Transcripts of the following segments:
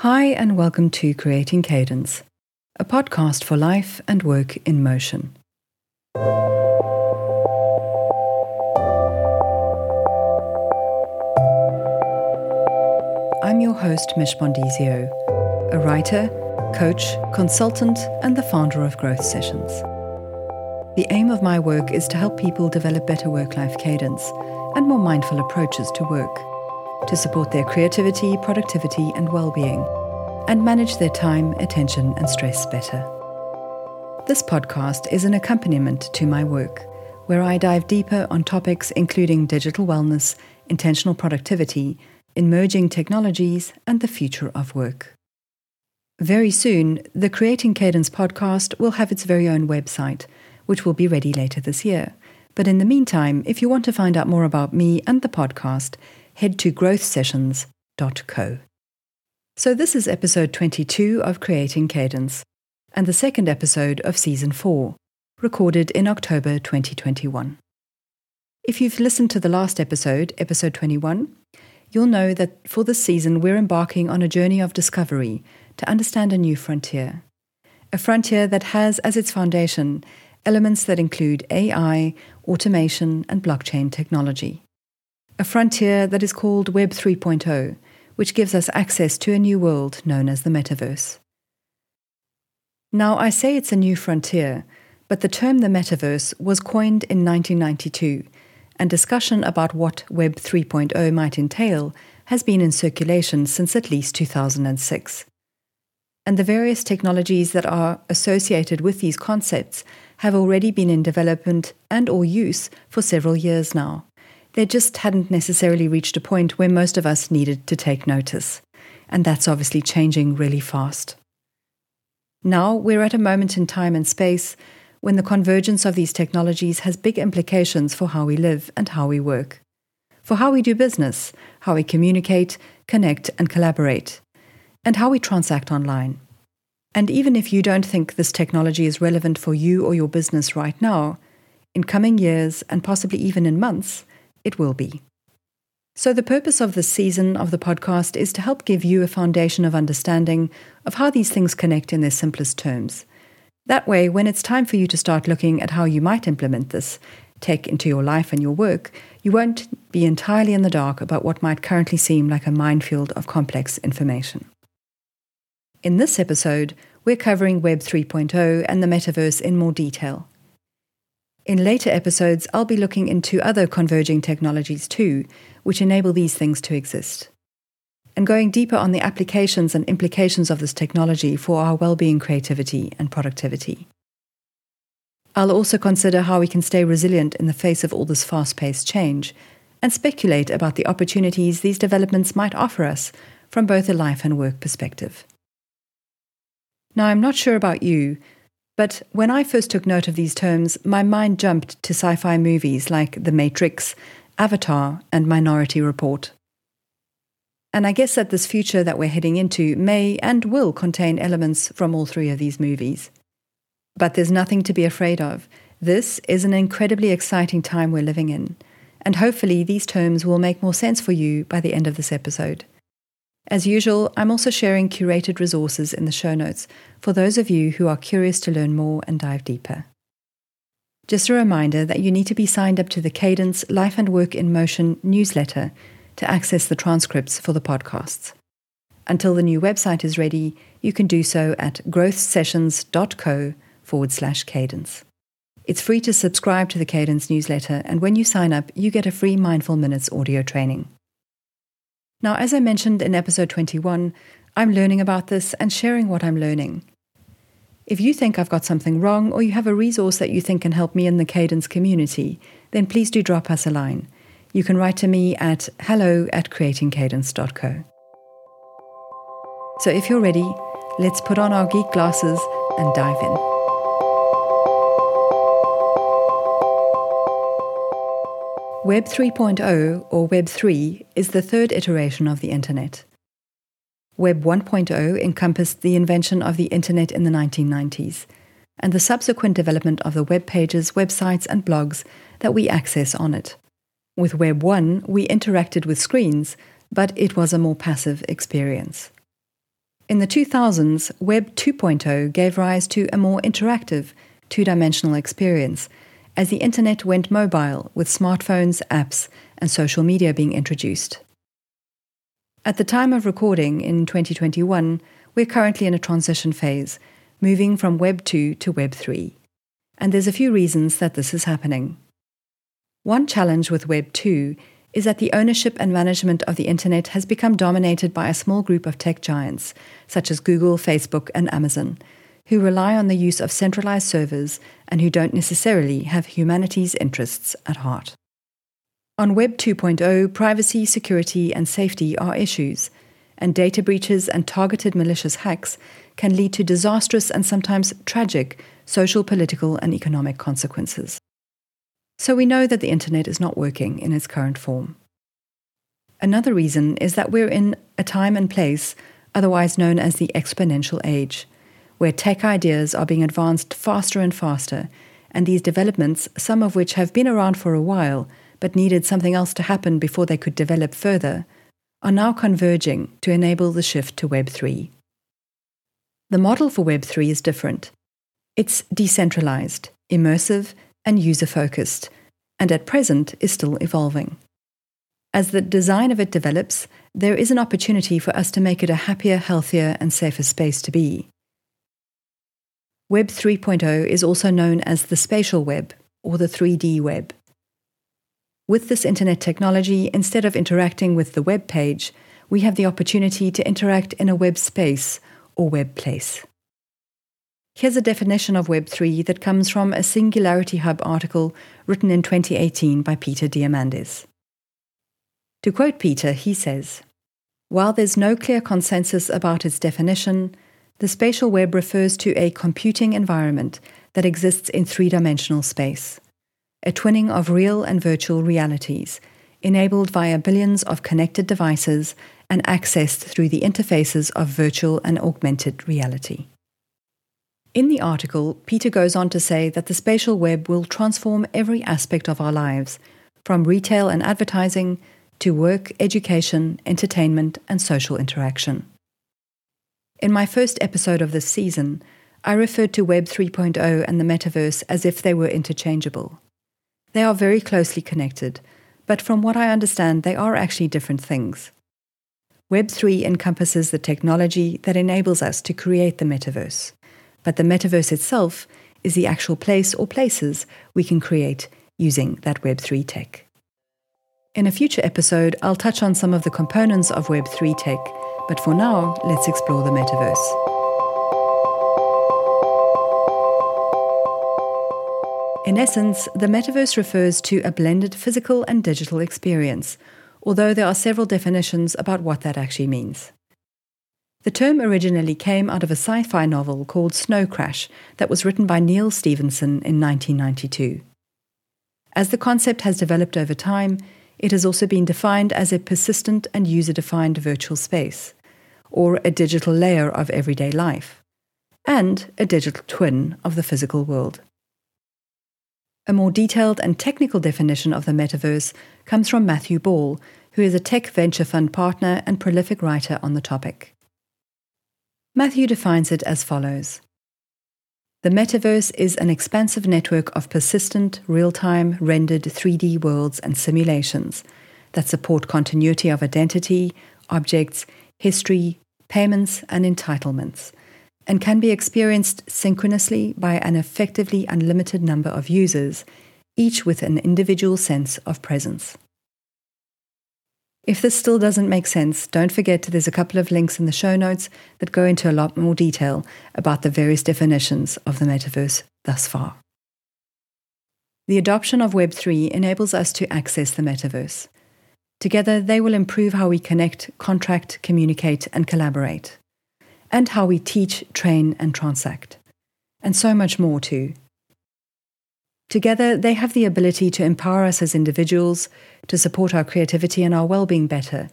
Hi, and welcome to Creating Cadence, a podcast for life and work in motion. I'm your host, Mish Bondizio, a writer, coach, consultant, and the founder of Growth Sessions. The aim of my work is to help people develop better work life cadence and more mindful approaches to work to support their creativity, productivity, and well being, and manage their time, attention, and stress better. This podcast is an accompaniment to my work, where I dive deeper on topics including digital wellness, intentional productivity, emerging technologies, and the future of work. Very soon, the Creating Cadence podcast will have its very own website, which will be ready later this year. But in the meantime, if you want to find out more about me and the podcast, head to growthsessions.co. So, this is episode 22 of Creating Cadence, and the second episode of season 4, recorded in October 2021. If you've listened to the last episode, episode 21, you'll know that for this season we're embarking on a journey of discovery to understand a new frontier. A frontier that has as its foundation elements that include AI, automation, and blockchain technology a frontier that is called Web 3.0, which gives us access to a new world known as the metaverse. Now, I say it's a new frontier, but the term the metaverse was coined in 1992, and discussion about what Web 3.0 might entail has been in circulation since at least 2006. And the various technologies that are associated with these concepts have already been in development and or use for several years now they just hadn't necessarily reached a point where most of us needed to take notice. And that's obviously changing really fast. Now we're at a moment in time and space when the convergence of these technologies has big implications for how we live and how we work, for how we do business, how we communicate, connect, and collaborate, and how we transact online. And even if you don't think this technology is relevant for you or your business right now, in coming years and possibly even in months, it will be. So, the purpose of this season of the podcast is to help give you a foundation of understanding of how these things connect in their simplest terms. That way, when it's time for you to start looking at how you might implement this tech into your life and your work, you won't be entirely in the dark about what might currently seem like a minefield of complex information. In this episode, we're covering Web 3.0 and the metaverse in more detail. In later episodes, I'll be looking into other converging technologies too, which enable these things to exist. And going deeper on the applications and implications of this technology for our well-being, creativity, and productivity. I'll also consider how we can stay resilient in the face of all this fast-paced change and speculate about the opportunities these developments might offer us from both a life and work perspective. Now, I'm not sure about you, but when I first took note of these terms, my mind jumped to sci fi movies like The Matrix, Avatar, and Minority Report. And I guess that this future that we're heading into may and will contain elements from all three of these movies. But there's nothing to be afraid of. This is an incredibly exciting time we're living in, and hopefully these terms will make more sense for you by the end of this episode. As usual, I'm also sharing curated resources in the show notes for those of you who are curious to learn more and dive deeper. Just a reminder that you need to be signed up to the Cadence Life and Work in Motion newsletter to access the transcripts for the podcasts. Until the new website is ready, you can do so at growthsessions.co forward slash cadence. It's free to subscribe to the Cadence newsletter, and when you sign up, you get a free Mindful Minutes audio training. Now, as I mentioned in episode 21, I'm learning about this and sharing what I'm learning. If you think I've got something wrong or you have a resource that you think can help me in the Cadence community, then please do drop us a line. You can write to me at hello at creatingcadence.co. So if you're ready, let's put on our geek glasses and dive in. Web 3.0 or Web 3 is the third iteration of the Internet. Web 1.0 encompassed the invention of the Internet in the 1990s and the subsequent development of the web pages, websites, and blogs that we access on it. With Web 1, we interacted with screens, but it was a more passive experience. In the 2000s, Web 2.0 gave rise to a more interactive, two dimensional experience as the internet went mobile with smartphones, apps, and social media being introduced. At the time of recording in 2021, we're currently in a transition phase, moving from Web 2 to Web 3. And there's a few reasons that this is happening. One challenge with Web 2 is that the ownership and management of the internet has become dominated by a small group of tech giants, such as Google, Facebook, and Amazon, who rely on the use of centralized servers and who don't necessarily have humanity's interests at heart. On Web 2.0, privacy, security, and safety are issues, and data breaches and targeted malicious hacks can lead to disastrous and sometimes tragic social, political, and economic consequences. So we know that the internet is not working in its current form. Another reason is that we're in a time and place otherwise known as the exponential age, where tech ideas are being advanced faster and faster, and these developments, some of which have been around for a while but needed something else to happen before they could develop further, are now converging to enable the shift to Web 3. The model for Web 3 is different. It's decentralized, immersive, and user focused, and at present is still evolving. As the design of it develops, there is an opportunity for us to make it a happier, healthier, and safer space to be. Web 3.0 is also known as the spatial web or the 3D web. With this internet technology, instead of interacting with the web page, we have the opportunity to interact in a web space or web place. Here's a definition of Web3 that comes from a Singularity Hub article written in 2018 by Peter Diamandis. To quote Peter, he says While there's no clear consensus about its definition, the spatial web refers to a computing environment that exists in three dimensional space, a twinning of real and virtual realities, enabled via billions of connected devices and accessed through the interfaces of virtual and augmented reality. In the article, Peter goes on to say that the spatial web will transform every aspect of our lives, from retail and advertising to work, education, entertainment, and social interaction. In my first episode of this season, I referred to Web 3.0 and the metaverse as if they were interchangeable. They are very closely connected, but from what I understand, they are actually different things. Web 3 encompasses the technology that enables us to create the metaverse but the metaverse itself is the actual place or places we can create using that Web3 tech. In a future episode, I'll touch on some of the components of Web3 tech, but for now, let's explore the metaverse. In essence, the metaverse refers to a blended physical and digital experience, although there are several definitions about what that actually means. The term originally came out of a sci fi novel called Snow Crash that was written by Neal Stephenson in 1992. As the concept has developed over time, it has also been defined as a persistent and user defined virtual space, or a digital layer of everyday life, and a digital twin of the physical world. A more detailed and technical definition of the metaverse comes from Matthew Ball, who is a tech venture fund partner and prolific writer on the topic. Matthew defines it as follows The metaverse is an expansive network of persistent, real time, rendered 3D worlds and simulations that support continuity of identity, objects, history, payments, and entitlements, and can be experienced synchronously by an effectively unlimited number of users, each with an individual sense of presence. If this still doesn't make sense, don't forget there's a couple of links in the show notes that go into a lot more detail about the various definitions of the metaverse thus far. The adoption of Web3 enables us to access the metaverse. Together, they will improve how we connect, contract, communicate, and collaborate, and how we teach, train, and transact, and so much more too. Together, they have the ability to empower us as individuals, to support our creativity and our well being better,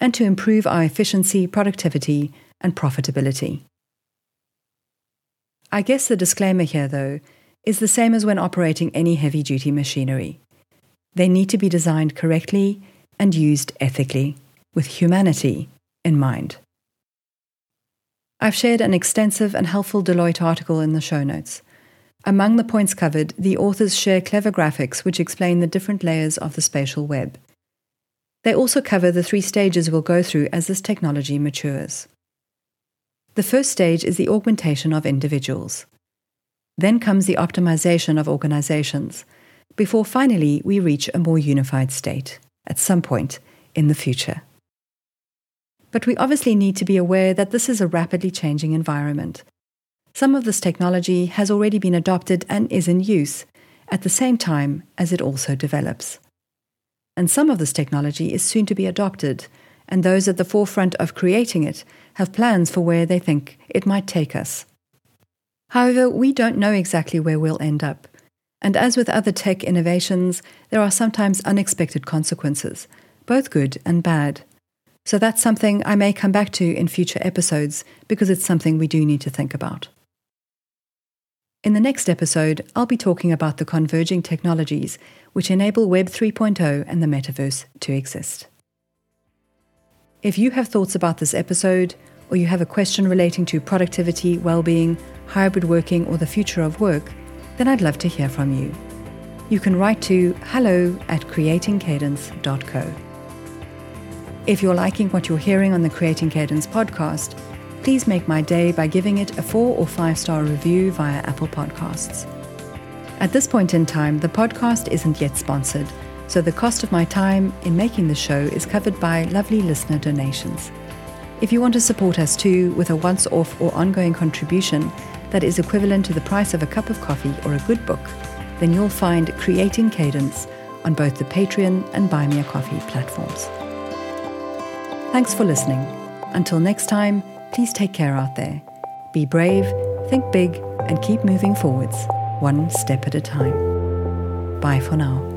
and to improve our efficiency, productivity, and profitability. I guess the disclaimer here, though, is the same as when operating any heavy duty machinery. They need to be designed correctly and used ethically, with humanity in mind. I've shared an extensive and helpful Deloitte article in the show notes. Among the points covered, the authors share clever graphics which explain the different layers of the spatial web. They also cover the three stages we'll go through as this technology matures. The first stage is the augmentation of individuals. Then comes the optimization of organizations, before finally we reach a more unified state at some point in the future. But we obviously need to be aware that this is a rapidly changing environment. Some of this technology has already been adopted and is in use at the same time as it also develops. And some of this technology is soon to be adopted, and those at the forefront of creating it have plans for where they think it might take us. However, we don't know exactly where we'll end up. And as with other tech innovations, there are sometimes unexpected consequences, both good and bad. So that's something I may come back to in future episodes because it's something we do need to think about. In the next episode, I'll be talking about the converging technologies which enable Web 3.0 and the metaverse to exist. If you have thoughts about this episode, or you have a question relating to productivity, well-being, hybrid working, or the future of work, then I'd love to hear from you. You can write to hello at creatingcadence.co. If you're liking what you're hearing on the Creating Cadence podcast, please make my day by giving it a four or five star review via Apple Podcasts. At this point in time, the podcast isn't yet sponsored, so the cost of my time in making the show is covered by lovely listener donations. If you want to support us too with a once off or ongoing contribution that is equivalent to the price of a cup of coffee or a good book, then you'll find Creating Cadence on both the Patreon and Buy Me a Coffee platforms. Thanks for listening. Until next time, please take care out there. Be brave, think big, and keep moving forwards, one step at a time. Bye for now.